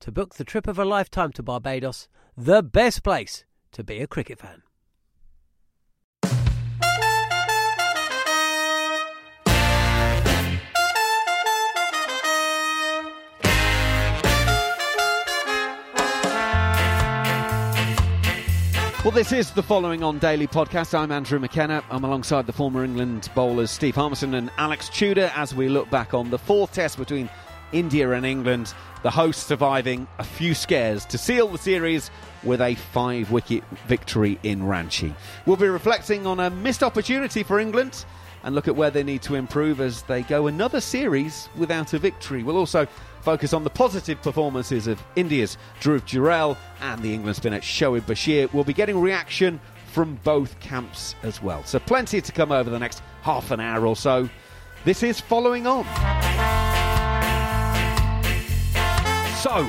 to book the trip of a lifetime to Barbados, the best place to be a cricket fan. Well, this is the following on Daily Podcast. I'm Andrew McKenna. I'm alongside the former England bowlers Steve Harmison and Alex Tudor as we look back on the fourth test between India and England, the hosts surviving a few scares to seal the series with a five wicket victory in Ranchi. We'll be reflecting on a missed opportunity for England and look at where they need to improve as they go another series without a victory. We'll also focus on the positive performances of India's Dhruv Jurel and the England spinner Shoaib Bashir. We'll be getting reaction from both camps as well. So plenty to come over the next half an hour or so. This is following on. So,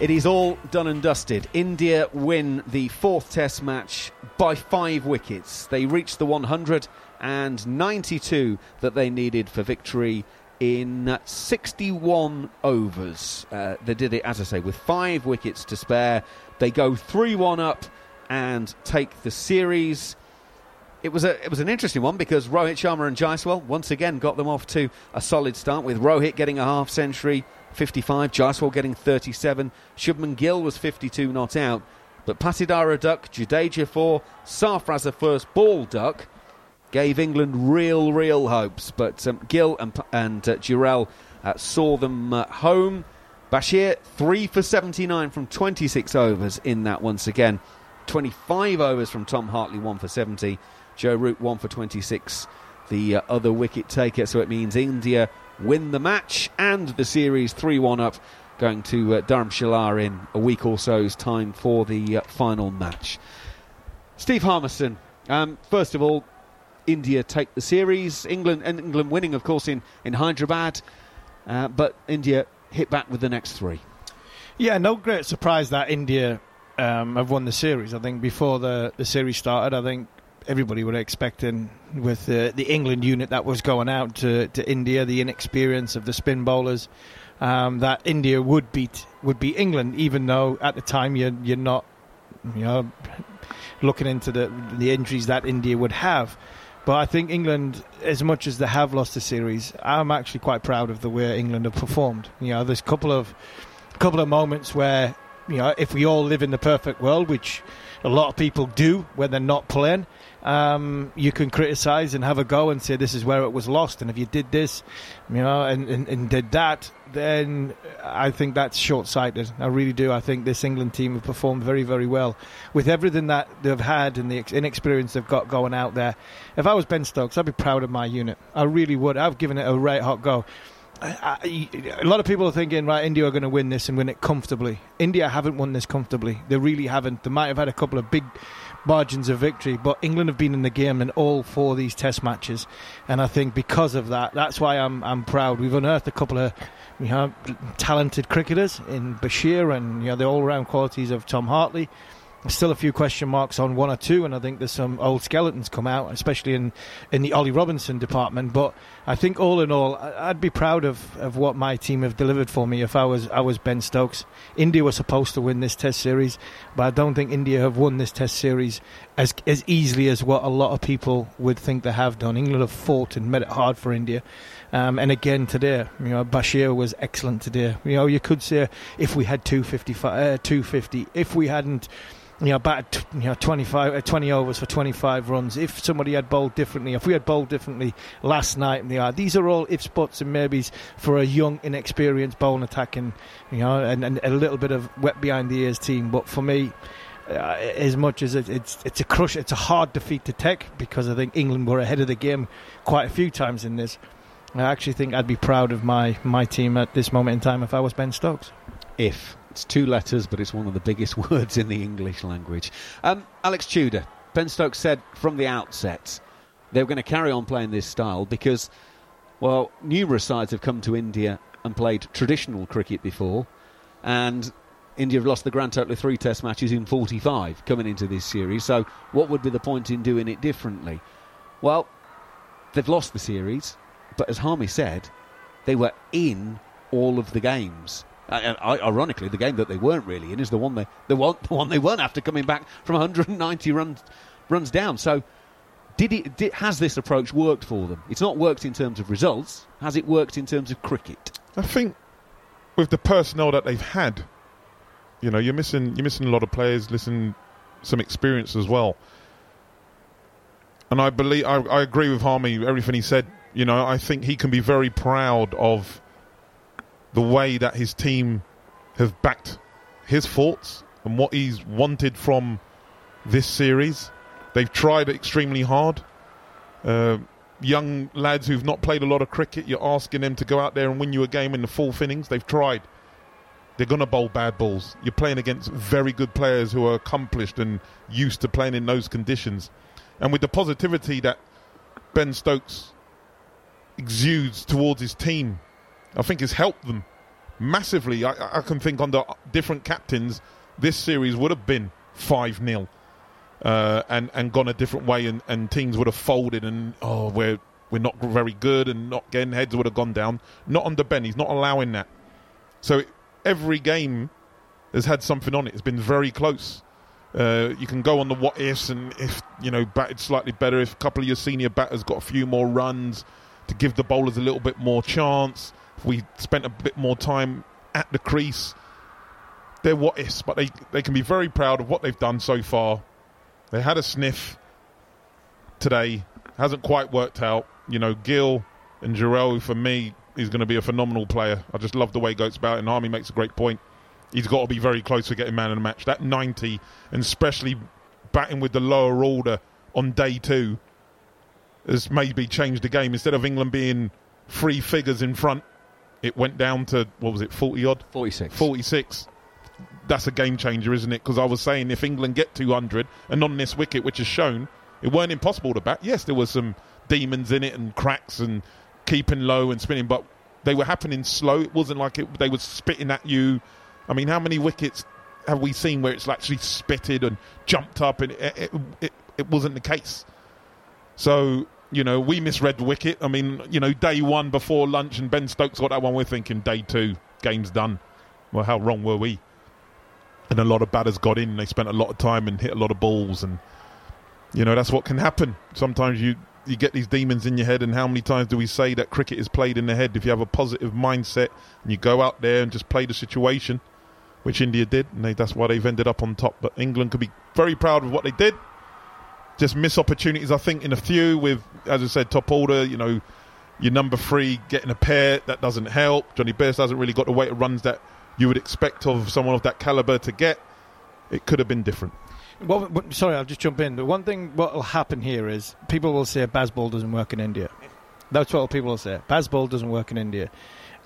it is all done and dusted. India win the fourth test match by five wickets. They reached the 192 that they needed for victory in 61 overs. Uh, they did it, as I say, with five wickets to spare. They go 3 1 up and take the series. It was a it was an interesting one because Rohit Sharma and Jaiswal once again got them off to a solid start with Rohit getting a half century, 55, Jaiswal getting 37, Shubman Gill was 52 not out, but Patidar a duck, Jadeja 4, Sarfraz a first ball duck, gave England real, real hopes. But um, Gill and, and uh, uh, saw them uh, home. Bashir, 3 for 79 from 26 overs in that once again. 25 overs from Tom Hartley, 1 for 70. Joe Root, 1 for 26, the uh, other wicket taker. So it means India win the match and the series 3 1 up, going to uh, Dharamshala in a week or so's time for the uh, final match. Steve Harmison, um, first of all, India take the series. England and England winning, of course, in in Hyderabad, uh, but India hit back with the next three. Yeah, no great surprise that India um, have won the series. I think before the the series started, I think everybody were expecting with the the England unit that was going out to, to India, the inexperience of the spin bowlers, um, that India would beat would beat England, even though at the time you're you're not you know looking into the the injuries that India would have. But I think England, as much as they have lost the series, I'm actually quite proud of the way England have performed. You know, there's a couple of couple of moments where, you know, if we all live in the perfect world, which a lot of people do when they're not playing, um, you can criticise and have a go and say this is where it was lost. And if you did this, you know, and, and, and did that, then I think that's short sighted. I really do. I think this England team have performed very, very well with everything that they've had and the inexperience they've got going out there. If I was Ben Stokes, I'd be proud of my unit. I really would. I've given it a right hot go. A lot of people are thinking, right, India are going to win this and win it comfortably. India haven't won this comfortably. They really haven't. They might have had a couple of big margins of victory, but England have been in the game in all four of these Test matches, and I think because of that, that's why I'm I'm proud. We've unearthed a couple of we have talented cricketers in Bashir and you know the all-round qualities of Tom Hartley. Still a few question marks on one or two, and I think there's some old skeletons come out, especially in, in the Ollie Robinson department. But I think all in all, I'd be proud of, of what my team have delivered for me if I was I was Ben Stokes. India was supposed to win this Test series, but I don't think India have won this Test series as as easily as what a lot of people would think they have done. England have fought and made it hard for India. Um, and again today, you know, Bashir was excellent today. You know, you could say if we had 250, uh, 250 if we hadn't you know, batted you know 25, uh, 20 overs for 25 runs. If somebody had bowled differently, if we had bowled differently last night in the eye, these are all ifs, buts, and maybes for a young, inexperienced bowling attacking, you know, and, and a little bit of wet behind the ears team. But for me, uh, as much as it, it's it's a crush, it's a hard defeat to take because I think England were ahead of the game quite a few times in this. I actually think I'd be proud of my, my team at this moment in time if I was Ben Stokes. If it's two letters, but it's one of the biggest words in the English language. Um, Alex Tudor, Ben Stokes said from the outset they were going to carry on playing this style because, well, numerous sides have come to India and played traditional cricket before, and India have lost the grand total of three test matches in 45 coming into this series. So, what would be the point in doing it differently? Well, they've lost the series, but as Harmy said, they were in all of the games. Uh, ironically, the game that they weren't really in is the one they the one, the one they weren't after coming back from 190 runs runs down. So, did it did, has this approach worked for them? It's not worked in terms of results. Has it worked in terms of cricket? I think with the personnel that they've had, you know, you're missing you're missing a lot of players, missing some experience as well. And I believe I, I agree with Harmy everything he said. You know, I think he can be very proud of the way that his team have backed his thoughts and what he's wanted from this series. They've tried extremely hard. Uh, young lads who've not played a lot of cricket, you're asking them to go out there and win you a game in the fourth innings. They've tried. They're going to bowl bad balls. You're playing against very good players who are accomplished and used to playing in those conditions. And with the positivity that Ben Stokes exudes towards his team I think has helped them massively. I, I can think under different captains, this series would have been 5 0 uh, and, and gone a different way, and, and teams would have folded, and oh, we're, we're not very good, and not getting heads would have gone down. Not under Ben, he's not allowing that. So it, every game has had something on it. It's been very close. Uh, you can go on the what ifs, and if you know batted slightly better, if a couple of your senior batters got a few more runs to give the bowlers a little bit more chance we spent a bit more time at the crease. They're what ifs, but they, they can be very proud of what they've done so far. They had a sniff today, hasn't quite worked out. You know, Gill and Jurel, for me, is going to be a phenomenal player. I just love the way he goes about it, and Harmy makes a great point. He's got to be very close to getting man of the match. That 90, and especially batting with the lower order on day two, has maybe changed the game. Instead of England being three figures in front, it went down to what was it, forty odd, forty six, forty six. That's a game changer, isn't it? Because I was saying if England get two hundred and on this wicket, which is shown, it weren't impossible to bat. Yes, there was some demons in it and cracks and keeping low and spinning, but they were happening slow. It wasn't like it, they were spitting at you. I mean, how many wickets have we seen where it's actually spitted and jumped up, and it, it, it, it wasn't the case. So you know, we misread wicket. I mean, you know, day one before lunch and Ben Stokes got that one, we're thinking day two, game's done. Well, how wrong were we? And a lot of batters got in. They spent a lot of time and hit a lot of balls, and you know that's what can happen. Sometimes you you get these demons in your head, and how many times do we say that cricket is played in the head? If you have a positive mindset and you go out there and just play the situation, which India did, and they, that's why they've ended up on top. But England could be very proud of what they did just miss opportunities. I think in a few with, as I said, top order. You know, your number three getting a pair that doesn't help. Johnny Bairstow hasn't really got the weight of runs that you would expect of someone of that caliber to get. It could have been different. Well, sorry, I'll just jump in. The one thing what will happen here is people will say Bazball doesn't work in India. That's what people will say. Bazball doesn't work in India,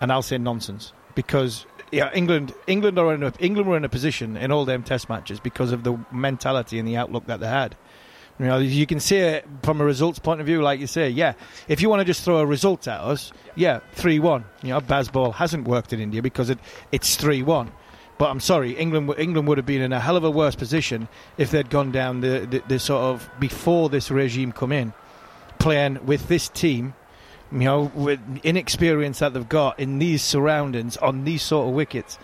and I'll say nonsense because yeah, England, England are in a, England were in a position in all them Test matches because of the mentality and the outlook that they had. You know, you can see it from a results point of view, like you say. Yeah, if you want to just throw a result at us, yeah, three one. You know, Bazball hasn't worked in India because it, it's three one. But I'm sorry, England England would have been in a hell of a worse position if they'd gone down the, the, the sort of before this regime come in, playing with this team, you know, with inexperience that they've got in these surroundings on these sort of wickets.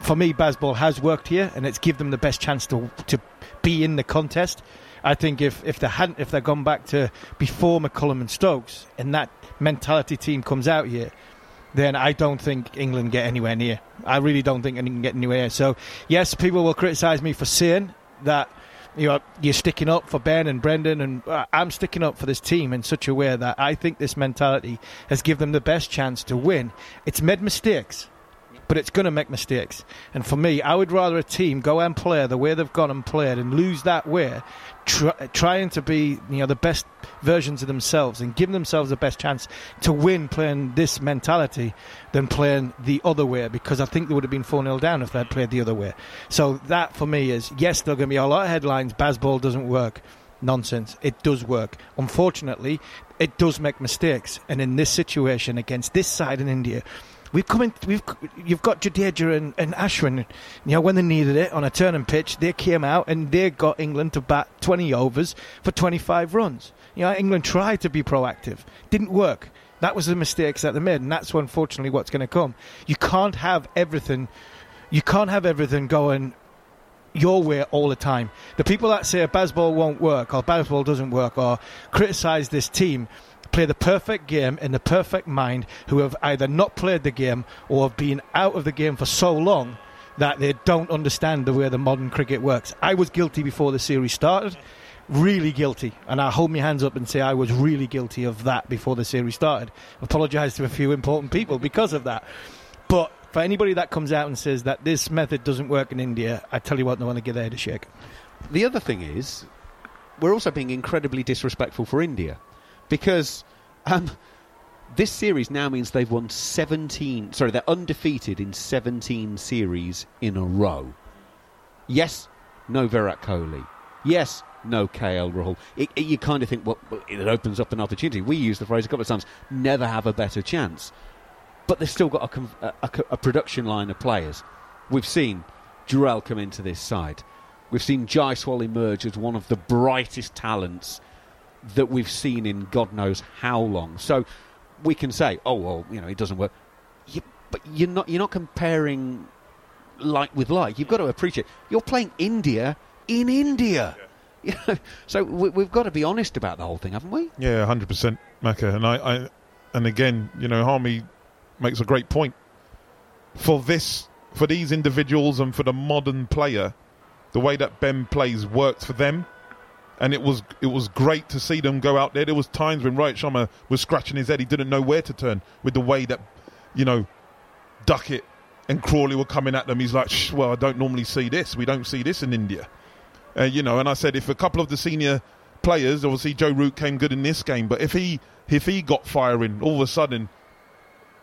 For me, Bazball has worked here, and it's given them the best chance to to be in the contest. I think if, if they hadn't if they'd gone back to before McCullum and Stokes and that mentality team comes out here, then I don't think England get anywhere near. I really don't think England get anywhere. Near. So yes, people will criticise me for saying that you know you're sticking up for Ben and Brendan, and uh, I'm sticking up for this team in such a way that I think this mentality has given them the best chance to win. It's made mistakes but it's going to make mistakes. And for me, I would rather a team go and play the way they've gone and played and lose that way, try, trying to be you know the best versions of themselves and giving themselves the best chance to win playing this mentality than playing the other way. Because I think they would have been four 0 down if they'd played the other way. So that for me is yes, there're going to be a lot of headlines. Bazball doesn't work. Nonsense. It does work. Unfortunately, it does make mistakes. And in this situation against this side in India, We've come in, we've you've got Jadeja and, and Ashwin. You know when they needed it on a turning pitch, they came out and they got England to bat 20 overs for 25 runs. You know England tried to be proactive, didn't work. That was the mistakes that they made, and that's unfortunately what's going to come. You can't have everything. You can't have everything going your way all the time. The people that say Bazball won't work or Bazball doesn't work or criticise this team play the perfect game in the perfect mind who have either not played the game or have been out of the game for so long that they don't understand the way the modern cricket works. I was guilty before the series started, really guilty, and I hold my hands up and say I was really guilty of that before the series started. Apologise to a few important people because of that. But for anybody that comes out and says that this method doesn't work in India, I tell you what, they want to give their head a shake. The other thing is, we're also being incredibly disrespectful for India because um, this series now means they've won 17. Sorry, they're undefeated in 17 series in a row. Yes, no Virat Kohli. Yes, no KL Rahul. It, it, you kind of think, well, it opens up an opportunity. We use the phrase a couple of times never have a better chance. But they've still got a, a, a production line of players. We've seen Jurel come into this side. We've seen Jaiswal emerge as one of the brightest talents that we've seen in God knows how long. So we can say, oh well, you know, it doesn't work. You, but you're not you're not comparing like with like. You've got to appreciate you're playing India in India. Yeah. You know, so we, have got to be honest about the whole thing, haven't we? Yeah, hundred percent, Macca. And I, I, and again, you know, Harmy makes a great point. For this, for these individuals, and for the modern player, the way that Ben plays works for them and it was it was great to see them go out there. There was times when Rohit Sharma was scratching his head; he didn't know where to turn with the way that you know Duckett and Crawley were coming at them. He's like, "Well, I don't normally see this. We don't see this in India." Uh, you know, and I said if a couple of the senior players, obviously Joe Root came good in this game, but if he if he got firing, all of a sudden,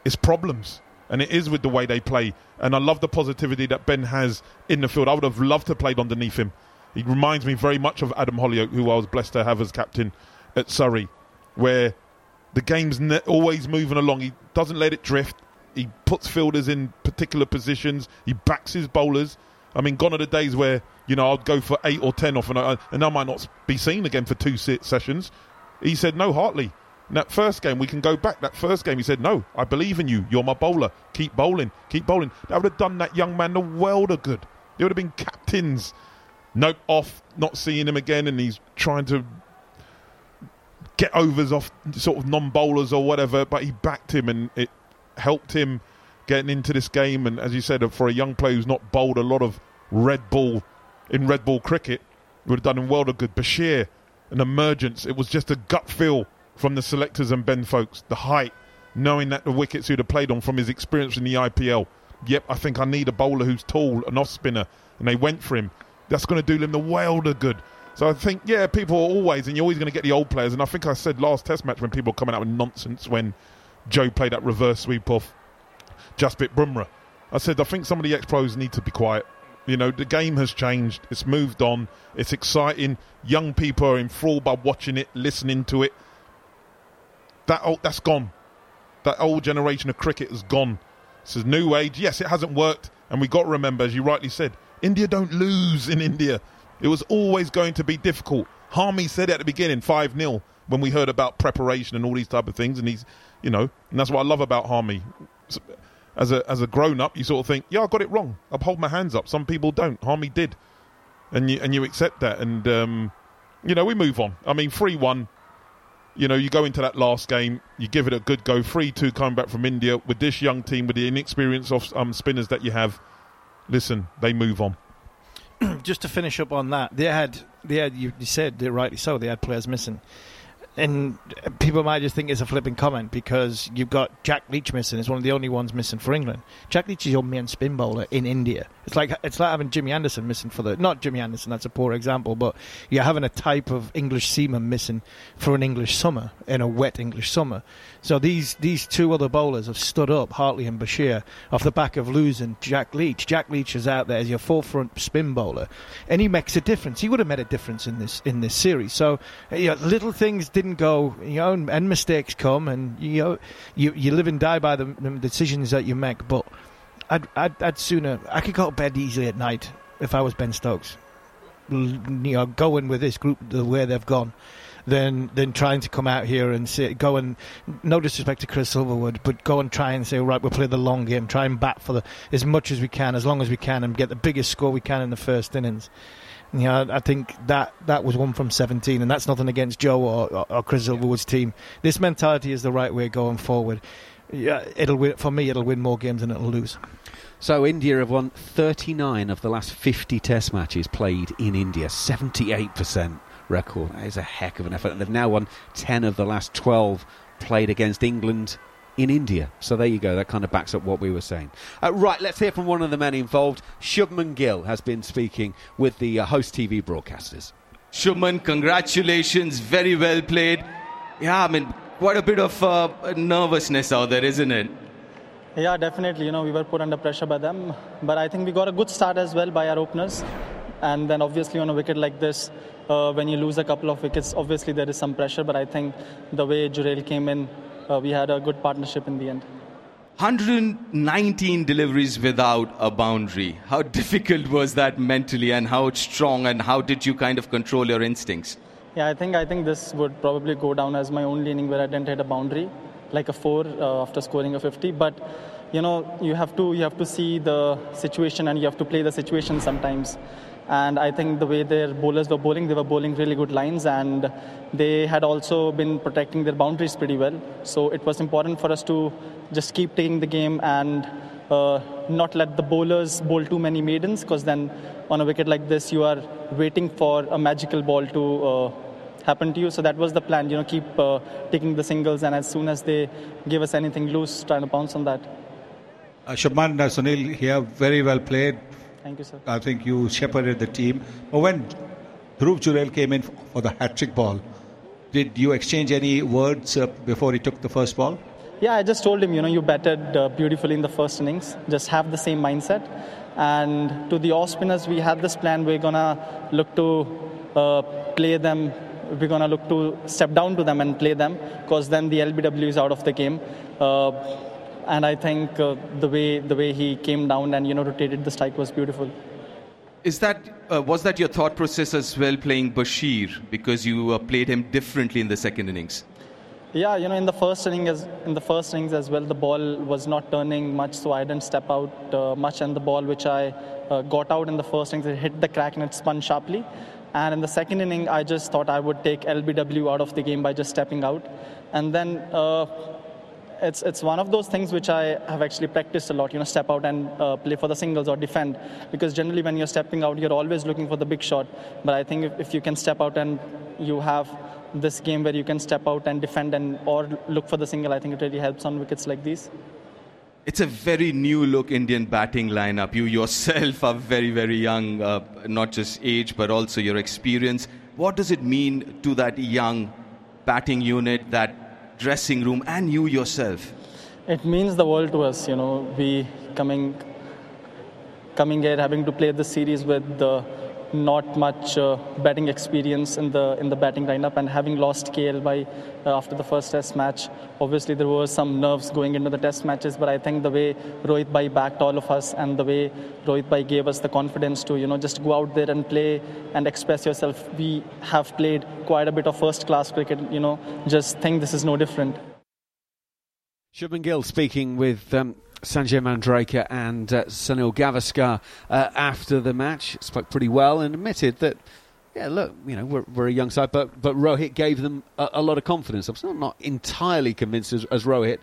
it's problems. And it is with the way they play. And I love the positivity that Ben has in the field. I would have loved to have played underneath him. He reminds me very much of Adam Hollioake, who I was blessed to have as captain at Surrey, where the game's ne- always moving along. He doesn't let it drift. He puts fielders in particular positions. He backs his bowlers. I mean, gone are the days where you know I'd go for eight or ten off, and I, and I might not be seen again for two sessions. He said, "No, Hartley." In that first game, we can go back. That first game, he said, "No, I believe in you. You're my bowler. Keep bowling. Keep bowling." That would have done that young man the world of good. They would have been captains nope, off, not seeing him again, and he's trying to get overs off sort of non bowlers or whatever, but he backed him and it helped him getting into this game. And as you said, uh, for a young player who's not bowled a lot of red ball in red ball cricket, would have done him world of good. Bashir, an emergence, it was just a gut feel from the selectors and Ben Stokes, the height, knowing that the wickets he'd have played on from his experience in the IPL. Yep, I think I need a bowler who's tall, an off spinner, and they went for him that's going to do them the world of good. So I think, yeah, people are always, and you're always going to get the old players. And I think I said last Test match when people were coming out with nonsense when Joe played that reverse sweep off Jasprit Bumrah. I said I think some of the ex-pros need to be quiet. You know, the game has changed. It's moved on. It's exciting. Young people are enthralled by watching it, listening to it. That old, that's gone. That old generation of cricket has gone. This is new age. Yes, it hasn't worked And we've got to remember, as you rightly said, India don't lose in India. It was always going to be difficult. Harmy said at the beginning, 5 0, when we heard about preparation and all these type of things. And he's, you know, and that's what I love about Harmy. As a, as a grown up, you sort of think, yeah, I got it wrong. I hold my hands up. Some people don't. Harmy did. And you, and you accept that. And, um, you know, we move on. I mean, 3 1 you know, you go into that last game, you give it a good go. 3 2 coming back from India with this young team, with the inexperience of um, spinners that you have. Listen, they move on. Just to finish up on that, they had, they had you, said rightly so, they had players missing and people might just think it's a flipping comment because you've got Jack Leach missing. It's one of the only ones missing for England. Jack Leach is your main spin bowler in India. It's like it's like having Jimmy Anderson missing for the not Jimmy Anderson. That's a poor example, but you're having a type of English seamer missing for an English summer in a wet English summer. So these these two other bowlers have stood up, Hartley and Bashir, off the back of losing Jack Leach. Jack Leach is out there as your forefront spin bowler, and he makes a difference. He would have made a difference in this in this series. So you know, little things didn't didn't go, you know, and, and mistakes come, and you know, you you live and die by the, the decisions that you make. But I'd, I'd, I'd sooner I could go to bed easily at night if I was Ben Stokes. You know, going with this group the way they've gone than than trying to come out here and say, go and no disrespect to Chris Silverwood, but go and try and say, right, we'll play the long game, try and bat for the as much as we can, as long as we can, and get the biggest score we can in the first innings. You know, I think that that was one from 17, and that's nothing against Joe or, or Chris Silverwood's team. This mentality is the right way going forward. Yeah, it'll win, for me. It'll win more games than it'll lose. So India have won 39 of the last 50 Test matches played in India, 78% record. That is a heck of an effort, and they've now won 10 of the last 12 played against England in India. So there you go. That kind of backs up what we were saying. Uh, right, let's hear from one of the men involved. Shubman Gill has been speaking with the uh, host TV broadcasters. Shubman, congratulations. Very well played. Yeah, I mean, quite a bit of uh, nervousness out there, isn't it? Yeah, definitely. You know, we were put under pressure by them, but I think we got a good start as well by our openers. And then, obviously, on a wicket like this, uh, when you lose a couple of wickets, obviously there is some pressure. But I think the way Jurel came in, uh, we had a good partnership in the end. 119 deliveries without a boundary. How difficult was that mentally, and how strong, and how did you kind of control your instincts? Yeah, I think I think this would probably go down as my only inning where I didn't hit a boundary, like a four uh, after scoring a 50. But you know, you have to you have to see the situation and you have to play the situation sometimes. And I think the way their bowlers were bowling, they were bowling really good lines, and they had also been protecting their boundaries pretty well. So it was important for us to just keep taking the game and uh, not let the bowlers bowl too many maidens, because then on a wicket like this, you are waiting for a magical ball to. Uh, happen to you. So that was the plan you know keep uh, taking the singles. And as soon as they give us anything loose trying to bounce on that. Uh, Shubman uh, Sunil here very well played Thank you, sir. I think you shepherded the team. But when Dhruv Jurel came in for the hat trick ball, did you exchange any words uh, before he took the first ball? Yeah, I just told him, you know, you batted uh, beautifully in the first innings. Just have the same mindset. And to the off spinners, we had this plan. We're gonna look to uh, play them. We're gonna look to step down to them and play them, because then the LBW is out of the game. Uh, and I think uh, the way the way he came down and you know rotated the strike was beautiful. Is that uh, was that your thought process as well, playing Bashir because you uh, played him differently in the second innings? Yeah, you know, in the first inning, as in the first innings as well, the ball was not turning much, so I didn't step out uh, much, and the ball which I uh, got out in the first innings, it hit the crack and it spun sharply. And in the second inning, I just thought I would take LBW out of the game by just stepping out, and then uh, it's it's one of those things which I have actually practiced a lot. You know, step out and uh, play for the singles or defend, because generally when you're stepping out, you're always looking for the big shot. But I think if, if you can step out and you have this game where you can step out and defend and or look for the single, I think it really helps on wickets like these. It's a very new look Indian batting lineup. You yourself are very, very young, uh, not just age, but also your experience. What does it mean to that young batting unit, that dressing room and you yourself? It means the world to us. You know, we coming coming here, having to play the series with the not much uh, batting experience in the in the batting lineup, and having lost KL by uh, after the first Test match, obviously there were some nerves going into the Test matches. But I think the way Rohit Bhai backed all of us, and the way Rohit Bhai gave us the confidence to you know just go out there and play and express yourself. We have played quite a bit of first-class cricket. You know, just think this is no different. Shubman Gill speaking with um, Sanjay Manjrekar and uh, Sunil Gavaskar uh, after the match spoke pretty well and admitted that. Yeah, look, you know, we're, we're a young side, but, but Rohit gave them a, a lot of confidence. I'm not entirely convinced as, as Rohit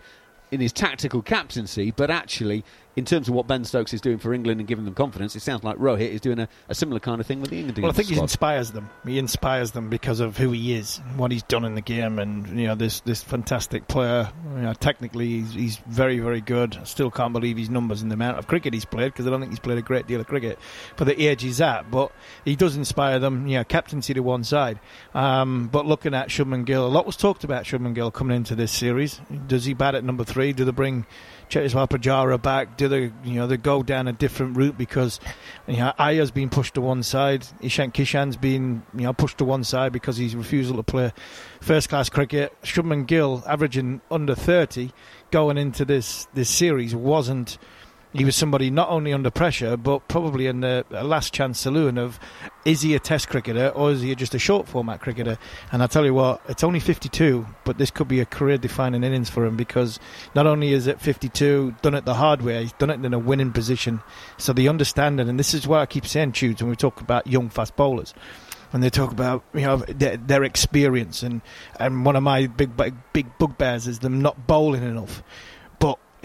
in his tactical captaincy, but actually in terms of what Ben Stokes is doing for England and giving them confidence, it sounds like Rohit is doing a, a similar kind of thing with the England. Well, I think squad. he inspires them. He inspires them because of who he is, what he's done in the game, and you know this this fantastic player. You know, technically, he's, he's very very good. I still can't believe his numbers and the amount of cricket he's played because I don't think he's played a great deal of cricket for the age he's at. But he does inspire them. You know, captaincy to one side. Um, but looking at Shubman Gill, a lot was talked about Shubman Gill coming into this series. Does he bat at number three? Do they bring Cheteshwar Pujara back? Do they, you know, they go down a different route because, you know, Iyer's been pushed to one side. Ishan Kishan's been, you know, pushed to one side because he's refusal to play first class cricket. Shubman Gill, averaging under 30, going into this this series wasn't. He was somebody not only under pressure, but probably in the last chance saloon of is he a test cricketer or is he just a short format cricketer? And I tell you what, it's only 52, but this could be a career defining innings for him because not only is it 52, done it the hard way, he's done it in a winning position. So the understanding, and this is why I keep saying, Tudes, when we talk about young fast bowlers, when they talk about you know their, their experience and and one of my big big, bugbears is them not bowling enough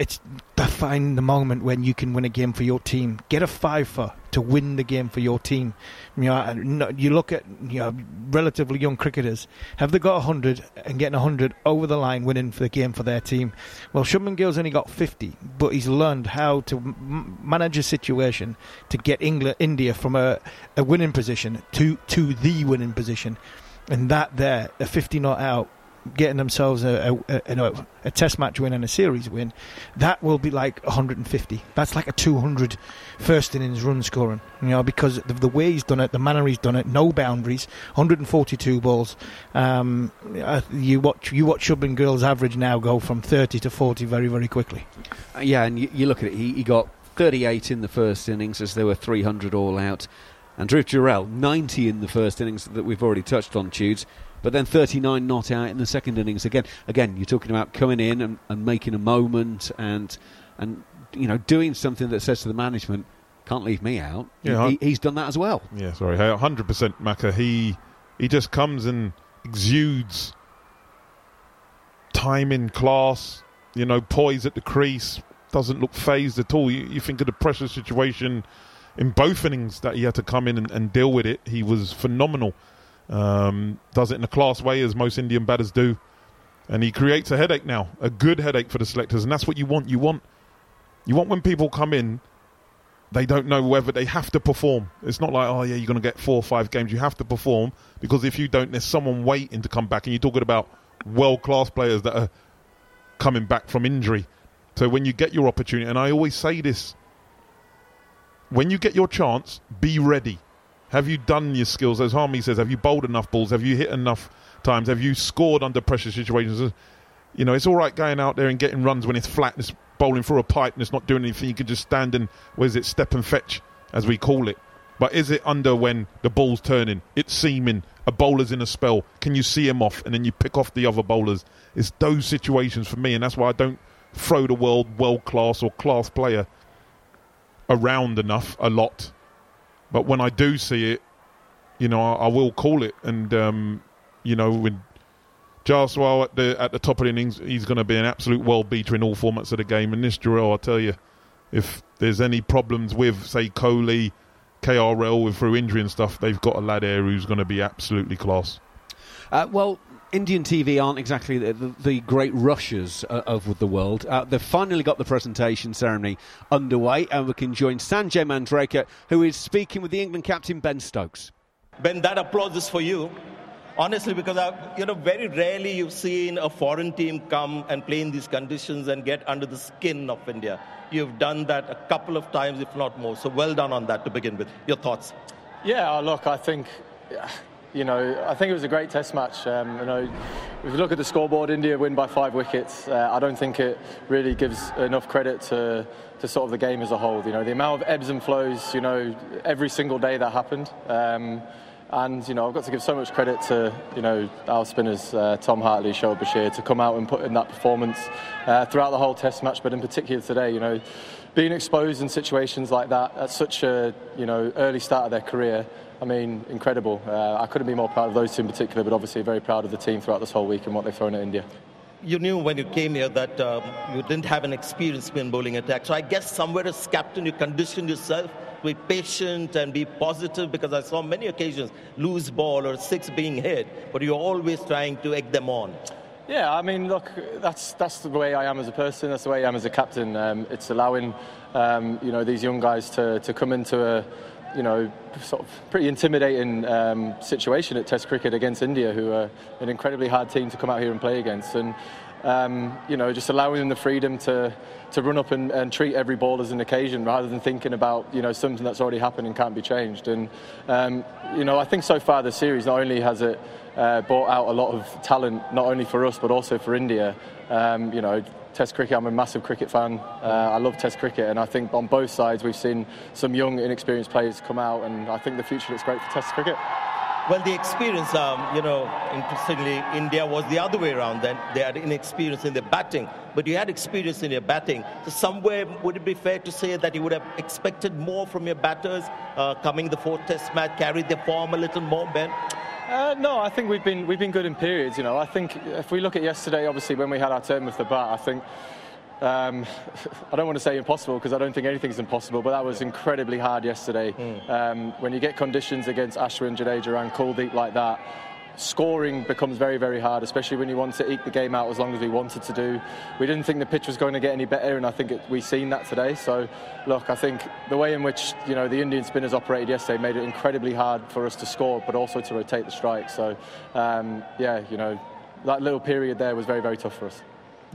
it's define the moment when you can win a game for your team. Get a fiver to win the game for your team. You know, you look at you know relatively young cricketers. Have they got hundred and getting hundred over the line, winning for the game for their team? Well, Shubman Gill's only got fifty, but he's learned how to m- manage a situation to get England, India from a, a winning position to to the winning position, and that there, a fifty not out getting themselves a, a, a, a test match win and a series win, that will be like 150. That's like a 200 first innings run scoring, you know, because of the way he's done it, the manner he's done it, no boundaries, 142 balls. Um, uh, you watch you watch Shubman Gill's average now go from 30 to 40 very very quickly. Uh, yeah, and you, you look at it, he, he got 38 in the first innings as there were 300 all out. And Dhruv Jurel, 90 in the first innings that we've already touched on, Tudes. But then 39 not out in the second innings. Again, again, you're talking about coming in and, and making a moment and and you know doing something that says to the management, can't leave me out. Yeah, he, he's done that as well. Yeah, sorry, hundred percent, Macca. He he just comes and exudes time in class. You know, poise at the crease. Doesn't look phased at all. You, you think of the pressure situation in both innings that he had to come in and, and deal with it. He was phenomenal. Um, does it in a class way as most Indian batters do, and he creates a headache now, a good headache for the selectors, and that's what you want. You want you want when people come in they don't know whether they have to perform. It's not like, oh yeah, you're going to get four or five games. You have to perform because if you don't, there's someone waiting to come back. And you're talking about world class players that are coming back from injury. So when you get your opportunity, and I always say this, when you get your chance, be ready. Have you done your skills? As Harmy says, have you bowled enough balls? Have you hit enough times? Have you scored under pressure situations? You know, it's all right going out there and getting runs when it's flat and it's bowling through a pipe and it's not doing anything. You can just stand and, what is it, step and fetch, as we call it. But is it under when the ball's turning? It's seaming. A bowler's in a spell. Can you see him off and then you pick off the other bowlers? It's those situations for me, and that's why I don't throw the world world class or class player around enough a lot. But when I do see it, you know, I, I will call it. And um, you know, when Jaiswal at the at the top of the innings, he's going to be an absolute world beater in all formats of the game. And this Jurel, I tell you, if there's any problems with say Kohli, KRL with through injury and stuff, they've got a lad there who's going to be absolutely class. Uh, well, Indian TV aren't exactly the, the, the great rushers uh, of the world. Uh, they've finally got the presentation ceremony underway, and we can join Sanjay Manjrekar, who is speaking with the England captain Ben Stokes. Ben, that applause is for you. Honestly, because I, you know, very rarely you've seen a foreign team come and play in these conditions and get under the skin of India. You've done that a couple of times, if not more. So well done on that to begin with. Your thoughts? Yeah, look, I think. You know, I think it was a great test match. Um, you know, if you look at the scoreboard, India win by five wickets. Uh, I don't think it really gives enough credit to, to sort of the game as a whole. You know, the amount of ebbs and flows. You know, every single day that happened. Um, and you know, I've got to give so much credit to you know our spinners, uh, Tom Hartley, Shoaib Bashir, to come out and put in that performance uh, throughout the whole Test match, but in particular today. You know, being exposed in situations like that at such a you know early start of their career. I mean, incredible. Uh, I couldn't be more proud of those two in particular, but obviously very proud of the team throughout this whole week and what they've thrown at India. You knew when you came here that um, you didn't have an experienced spin bowling attack. So I guess somewhere as captain, you conditioned yourself to be patient and be positive because I saw many occasions loose ball or six being hit, but you're always trying to egg them on. Yeah, I mean, look, that's that's the way I am as a person. That's the way I am as a captain. Um, it's allowing, um, you know, these young guys to, to come into a, you know, sort of pretty intimidating um, situation at Test cricket against India, who are an incredibly hard team to come out here and play against, and um, you know, just allowing them the freedom to to run up and, and, treat every ball as an occasion rather than thinking about you know something that's already happened and can't be changed. And um, you know, I think so far the series not only has it uh, brought out a lot of talent, not only for us but also for India. Um, you know, Test cricket. I'm a massive cricket fan. Uh, I love Test cricket, and I think on both sides we've seen some young, inexperienced players come out, and I think the future looks great for Test cricket. Well, the experience, um, you know, interestingly, India was the other way around. Then they had inexperience in their batting, but you had experience in your batting. So somewhere, would it be fair to say that you would have expected more from your batters uh, coming the fourth Test match, carried their form a little more, Ben? Uh, no, I think we've been we've been good in periods. You know, I think if we look at yesterday, obviously when we had our turn with the bat, I think. Um, I don't want to say impossible because I don't think anything's impossible, but that was incredibly hard yesterday. Mm. Um, when you get conditions against Ashwin, Jadeja, and Kuldeep like that, scoring becomes very, very hard, especially when you want to eke the game out as long as we wanted to do. We didn't think the pitch was going to get any better, and I think it, we've seen that today. So, look, I think the way in which you know the Indian spinners operated yesterday made it incredibly hard for us to score, but also to rotate the strike. So, um, yeah, you know, that little period there was very, very tough for us.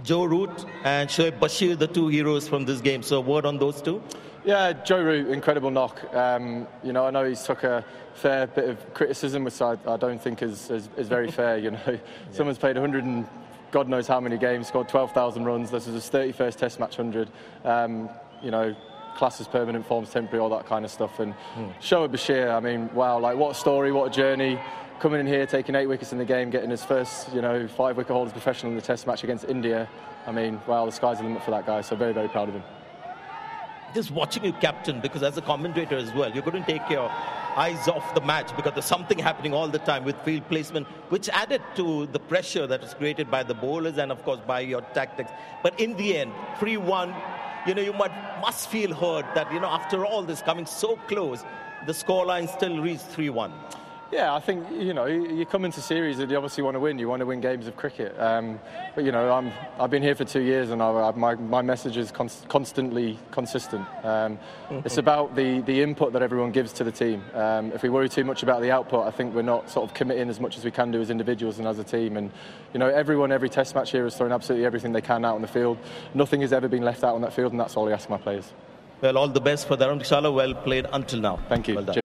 Joe Root and Shoaib Bashir, the two heroes from this game. So, word on those two? Yeah, Joe Root, incredible knock. Um, you know, I know he's took a fair bit of criticism, which I, I don't think is, is, is very fair. You know, yeah. someone's played 100 and God knows how many games, scored 12,000 runs. This is his 31st Test match 100. Um, you know, classes permanent, forms temporary, all that kind of stuff. And mm. Shoaib Bashir, I mean, wow, like what a story, what a journey. Coming in here, taking eight wickets in the game, getting his first, you know, five wicket holders professional in the Test match against India. I mean, wow, the sky's the limit for that guy. So very, very proud of him just watching you captain, because as a commentator as well, you couldn't take your eyes off the match because there's something happening all the time with field placement, which added to the pressure that was created by the bowlers and, of course, by your tactics. But in the end, 3 1, you know, you might, must feel hurt that, you know, after all this coming so close, the scoreline still reached 3 1. Yeah, I think you know you come into series and you obviously want to win. You want to win games of cricket. Um, but you know I'm I've been here for two years and I, my my message is const- constantly consistent. Um, mm-hmm. It's about the the input that everyone gives to the team. Um, if we worry too much about the output, I think we're not sort of committing as much as we can do as individuals and as a team. And you know everyone every Test match here is throwing absolutely everything they can out on the field. Nothing has ever been left out on that field, and that's all I ask my players. Well, all the best for Dharamshala. Well played until now. Thank you. Well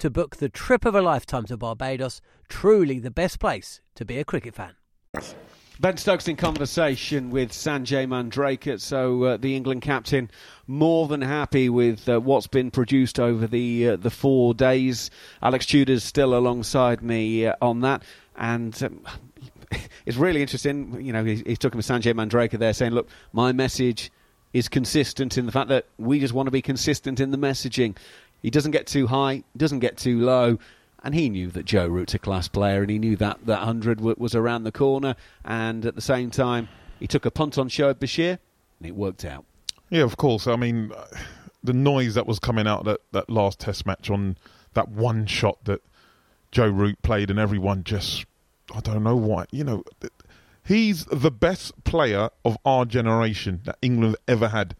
to book the trip of a lifetime to Barbados. Truly the best place to be a cricket fan. Ben Stokes in conversation with Sanjay Manjrekar, so uh, the England captain, more than happy with uh, what's been produced over the uh, the four days. Alex Tudor's still alongside me uh, on that, and um, it's really interesting. You know, he's, he's talking with Sanjay Manjrekar there, saying, "Look, my message is consistent in the fact that we just want to be consistent in the messaging. He doesn't get too high, doesn't get too low." and he knew that Joe Root's a class player, and he knew that that hundred was around the corner. And at the same time, he took a punt on Shoaib Bashir, and it worked out. Yeah, of course. I mean, the noise that was coming out that that last Test match on that one shot that Joe Root played, and everyone just, I don't know why, you know, he's the best player of our generation that England ever had,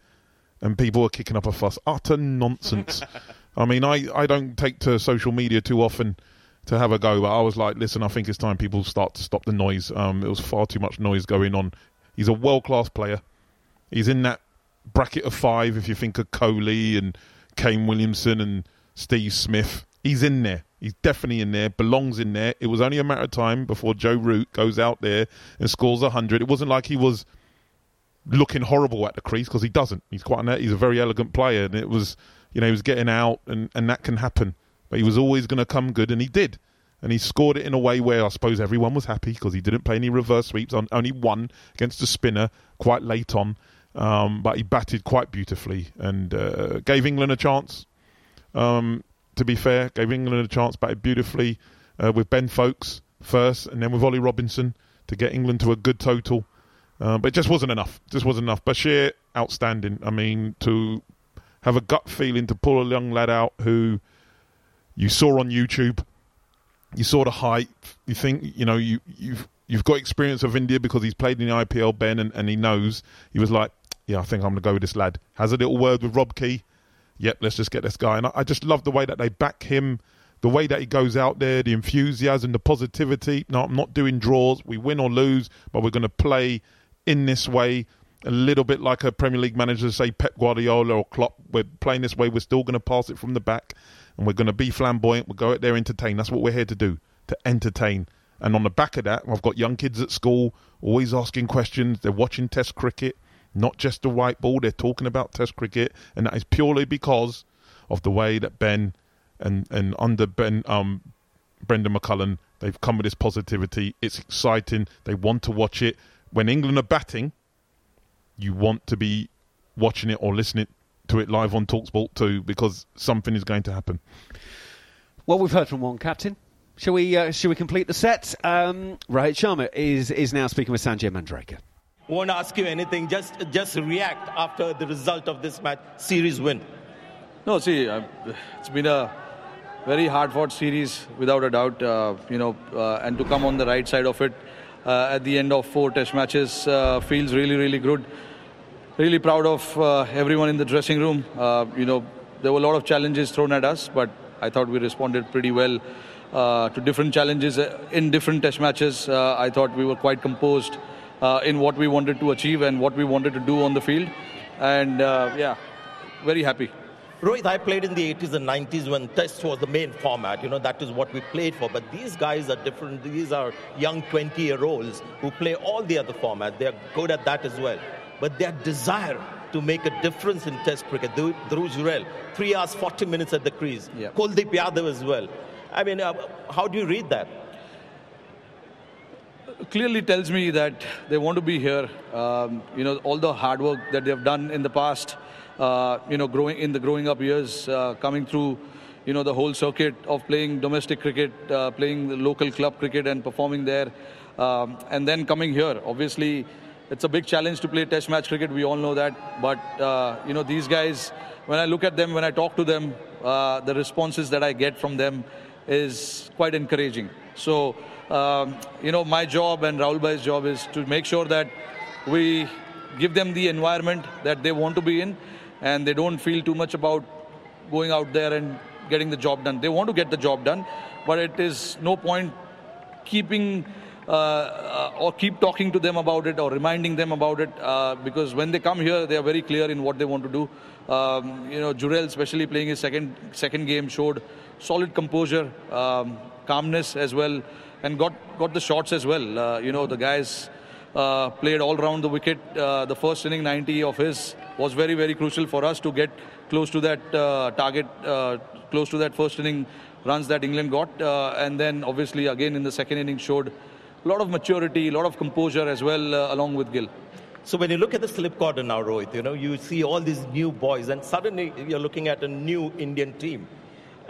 and people are kicking up a fuss. Utter nonsense. I mean, I, I don't take to social media too often to have a go, but I was like, listen, I think it's time people start to stop the noise. Um, it was far too much noise going on. He's a world class player. He's in that bracket of five. If you think of Kohli and Kane Williamson and Steve Smith, he's in there. He's definitely in there. Belongs in there. It was only a matter of time before Joe Root goes out there and scores a hundred. It wasn't like he was looking horrible at the crease because he doesn't. He's quite an, he's a very elegant player, and it was you know, he was getting out, and, and that can happen. But he was always going to come good, and he did. And he scored it in a way where I suppose everyone was happy because he didn't play any reverse sweeps, on, only one against a spinner quite late on. Um, but he batted quite beautifully and uh, gave England a chance. Um, to be fair, gave England a chance, batted beautifully uh, with Ben Foakes first, and then with Ollie Robinson to get England to a good total. Uh, but it just wasn't enough. Just wasn't enough. Bashir, outstanding. I mean, to have a gut feeling to pull a young lad out who you saw on YouTube. You saw the hype, You think you know you you've you've got experience of India because he's played in the IPL, Ben, and, and he knows. He was like, yeah, I think I'm to go with this lad. Has a little word with Rob Key. Yep, let's just get this guy. And I, I just love the way that they back him, the way that he goes out there, the enthusiasm, the positivity. No, I'm not doing draws. We win or lose, but we're going to play in this way a little bit like a Premier League manager, say Pep Guardiola or Klopp. We're playing this way. We're still going to pass it from the back, and we're going to be flamboyant. We'll go out there, entertain. That's what we're here to do, to entertain. And on the back of that, I've got young kids at school always asking questions. They're watching Test cricket, not just the white ball. They're talking about Test cricket, and that is purely because of the way that Ben and and under Ben um, Brendon McCullum, they've come with this positivity. It's exciting. They want to watch it. When England are batting, you want to be watching it or listening to it live on Talksport too, because something is going to happen. Well, we've heard from one captain. Shall we? Uh, shall we complete the set? Um, Rohit Sharma is is now speaking with Sanjay Manjrekar. Won't ask you anything. Just just react after the result of this match. Series win. No, see, uh, it's been a very hard-fought series, without a doubt. Uh, you know, uh, and to come on the right side of it at the end of four Test matches uh, feels really, really good really proud of uh, everyone in the dressing room. Uh, you know, there were a lot of challenges thrown at us, but I thought we responded pretty well uh, to different challenges uh, in different test matches. Uh, I thought we were quite composed uh, in what we wanted to achieve and what we wanted to do on the field. And yeah, very happy. Rohit, I played in the 80s and 90s when Test was the main format. You know, that is what we played for. But these guys are different. These are young 20 year olds who play all the other formats. They're good at that as well but their desire to make a difference in Test cricket. Dhruv Jurel, three hours, 40 minutes at the crease. Yeah. Kuldeep Yadav as well. I mean, uh, how do you read that? Clearly tells me that they want to be here. Um, you know, all the hard work that they've done in the past, uh, you know, growing in the growing up years, uh, coming through, you know, the whole circuit of playing domestic cricket, uh, playing the local club cricket and performing there, um, and then coming here. Obviously, it's a big challenge to play Test match cricket. We all know that. But uh, you know, these guys, when I look at them, when I talk to them, uh, the responses that I get from them is quite encouraging. So, um, you know, my job and Rahul Bhai's job is to make sure that we give them the environment that they want to be in, and they don't feel too much about going out there and getting the job done. They want to get the job done, but it is no point keeping uh, uh, or keep talking to them about it or reminding them about it uh, because when they come here, they are very clear in what they want to do. Um, you know, Jurel, especially playing his second second game, showed solid composure, um, calmness as well, and got got the shots as well. Uh, you know, the guys. Uh, played all round the wicket. Uh, the first inning 90 of his was very, very crucial for us to get close to that target, close to that first inning runs that England got. and then, obviously, again in the second inning, showed a lot of maturity, a lot of composure as well, uh, along with Gill. So when you look at the slip cordon now, Rohit, you know, you see all these new boys, and suddenly you're looking at a new Indian team.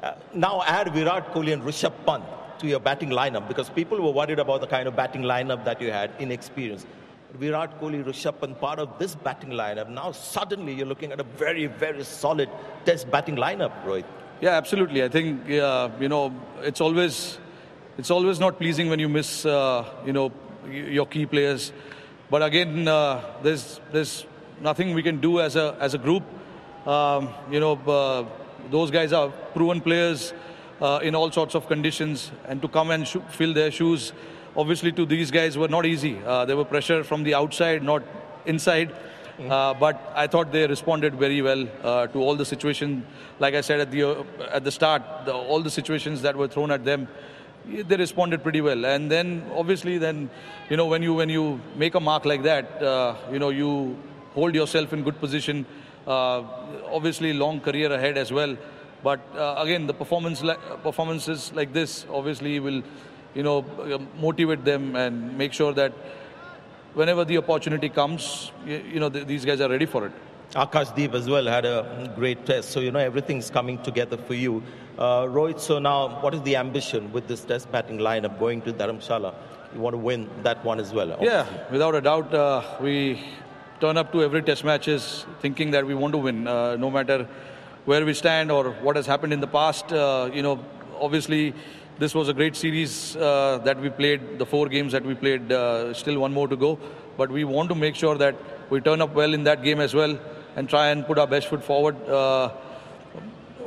Uh, now add Virat Kohli and Rishabh Pant to your batting lineup because people were worried about the kind of batting lineup that you had, inexperienced. Virat Kohli, Rishabh Pant, part of this batting lineup. Now suddenly you're looking at a very, very solid test batting lineup, Rohit. Yeah, absolutely. I think, uh, you know, it's always it's always not pleasing when you miss, uh, you know, your key players. But again, uh, there's there's nothing we can do as a as a group. Um, you know, uh, those guys are proven players uh, in all sorts of conditions, and to come and fill their shoes, obviously, to these guys were not easy. Uh, there were pressure from the outside, not inside. Uh, but I thought they responded very well uh, to all the situations. Like I said at the uh, at the start, the, all the situations that were thrown at them, they responded pretty well. And then obviously, then you know when you when you make a mark like that, uh, you know you hold yourself in good position. Uh, obviously, long career ahead as well. But uh, again, the performance performances like this obviously will you know motivate them and make sure that whenever the opportunity comes, you, you know th- these guys are ready for it. Akash Akashdeep as well had a great test. So, you know, everything's coming together for you. Uh, Rohit, so now what is the ambition with this test batting lineup going to Dharamshala? You want to win that one as well? Obviously. Yeah, without a doubt. Uh, we turn up to every test matches thinking that we want to win, uh, no matter where we stand or what has happened in the past. Uh, you know, obviously, this was a great series uh, that we played, the four games that we played, uh, still one more to go. But we want to make sure that we turn up well in that game as well and try and put our best foot forward. Uh,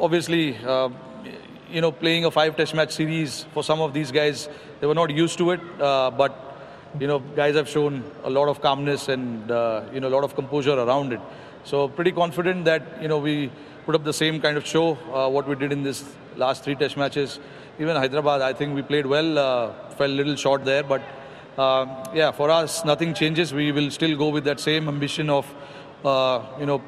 obviously, uh, you know, playing a five test match series for some of these guys, they were not used to it, uh, but you know, guys have shown a lot of calmness and uh, you know, a lot of composure around it. So, pretty confident that you know we put up the same kind of show uh, what we did in this last three test matches. Even Hyderabad, I think we played well. Uh, fell a little short there, but yeah, for us, nothing changes. We will still go with that same ambition of uh, you know,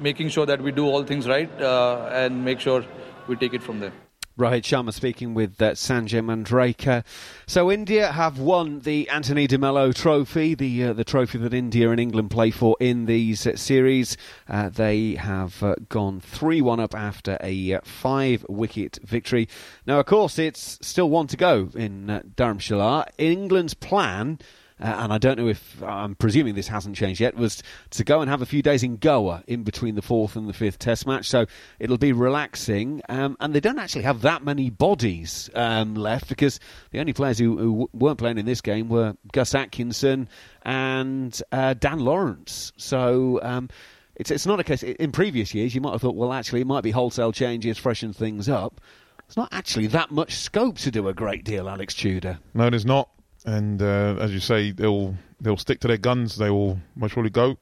making sure that we do all things right uh, and make sure we take it from there. Rohit Sharma speaking with uh, Sanjay Manjrekar. So India have won the Anthony de Mello Trophy, the uh, the trophy that India and England play for in these uh, series. Uh, they have uh, gone three one up after a five wicket victory. Now, of course, it's still one to go in uh, Dharamshala. England's plan uh, and I don't know if I'm presuming this hasn't changed yet, was to go and have a few days in Goa in between the fourth and the fifth Test match. So it'll be relaxing, um, and they don't actually have that many bodies um, left because the only players who, who, weren't playing in this game were Gus Atkinson and uh, Dan Lawrence. So. Um, it's, it's not a case. In previous years, you might have thought, well, actually, it might be wholesale changes, freshen things up. It's not actually that much scope to do a great deal, Alex Tudor. No, there's not and uh, as you say, they'll they'll stick to their guns. They will most probably go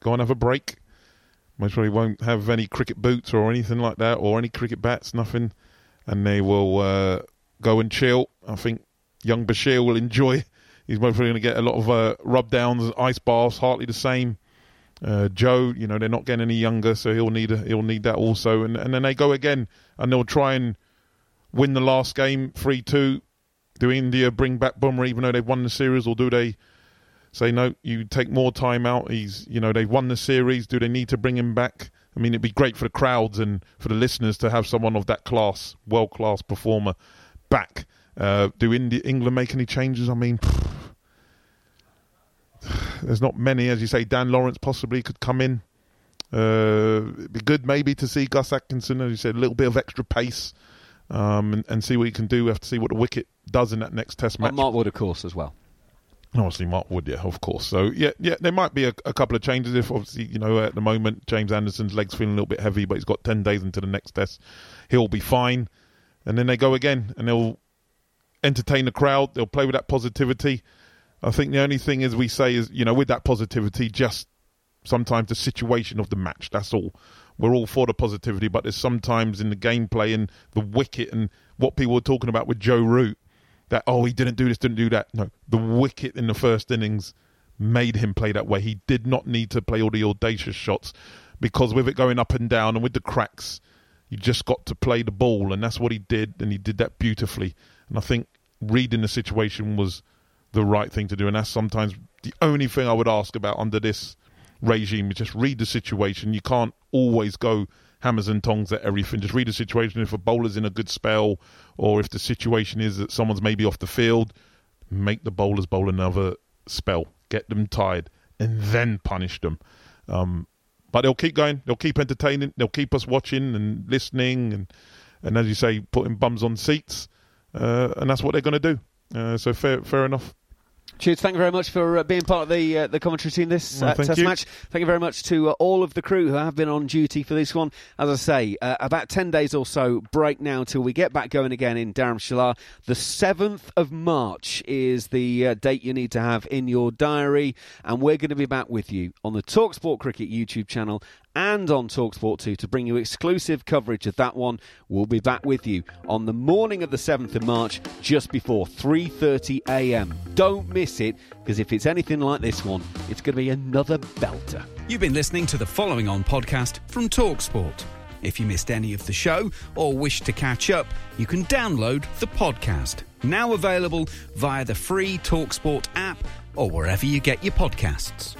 go and have a break. Most probably won't have any cricket boots or anything like that, or any cricket bats, nothing. And they will uh, go and chill. I think young Bashir will enjoy. He's most probably going to get a lot of uh, rub downs, ice baths. Hartley the same. Uh, Joe, you know, they're not getting any younger, so he'll need a, he'll need that also. And and then they go again, and they'll try and win the last game three two do India bring back Bumrah even though they've won the series, or do they say no? You take more time out. He's you know they've won the series. Do they need to bring him back? I mean, it'd be great for the crowds and for the listeners to have someone of that class, world class performer, back. Uh, do India, England make any changes? I mean, there's not many, as you say. Dan Lawrence possibly could come in. Uh, it'd be good maybe to see Gus Atkinson, as you said, a little bit of extra pace, um, and, and, see what he can do. We have to see what the wicket does in that next Test match. And Mark Wood, of course, as well. obviously, Mark Wood, yeah, of course. So yeah, yeah, there might be a, a, couple of changes. If obviously, you know, at the moment James Anderson's legs feeling a little bit heavy, but he's got ten days into the next Test, he'll be fine. And then they go again, and they'll entertain the crowd. They'll play with that positivity. I think the only thing, as we say, is you know, with that positivity, just sometimes the situation of the match. That's all. We're all for the positivity, but there's sometimes in the gameplay and the wicket and what people were talking about with Joe Root that oh he didn't do this, didn't do that. No, the wicket in the first innings made him play that way. He did not need to play all the audacious shots because with it going up and down and with the cracks, you just got to play the ball, and that's what he did, and he did that beautifully. And I think reading the situation was the right thing to do, and that's sometimes the only thing I would ask about under this regime. Is just read the situation. You can't always go hammers and tongs at everything. Just read the situation. If a bowler's in a good spell, or if the situation is that someone's maybe off the field, make the bowlers bowl another spell, get them tired, and then punish them. Um, but they'll keep going. They'll keep entertaining. They'll keep us watching and listening, and and as you say, putting bums on seats. Uh, and that's what they're going to do. Uh, so fair, fair enough. Cheers. Thank you very much for uh, being part of the uh, the commentary team this well, uh, test you. match. Thank you very much to uh, all of the crew who have been on duty for this one. As I say, uh, about 10 days or so break now till we get back going again in Dharamshala. The 7th of March is the uh, date you need to have in your diary, and we're going to be back with you on the Talksport Cricket YouTube channel and on Talksport 2 to bring you exclusive coverage of that one. We'll be back with you on the morning of the 7th of March just before 3:30 a.m. Don't miss it because if it's anything like this one, it's going to be another belter. You've been listening to the following on podcast from Talksport. If you missed any of the show or wish to catch up, you can download the podcast. Now available via the free Talksport app or wherever you get your podcasts.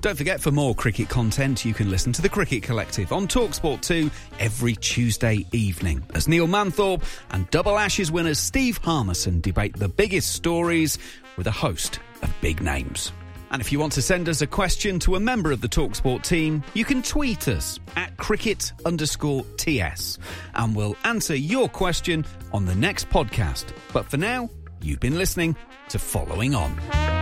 Don't forget, for more cricket content, you can listen to the Cricket Collective on Talksport 2 every Tuesday evening as Neil Manthorpe and Double Ashes winners Steve Harmison debate the biggest stories with a host of big names. And if you want to send us a question to a member of the Talksport team, you can tweet us at cricket underscore TS and we'll answer your question on the next podcast. But for now, you've been listening to Following On.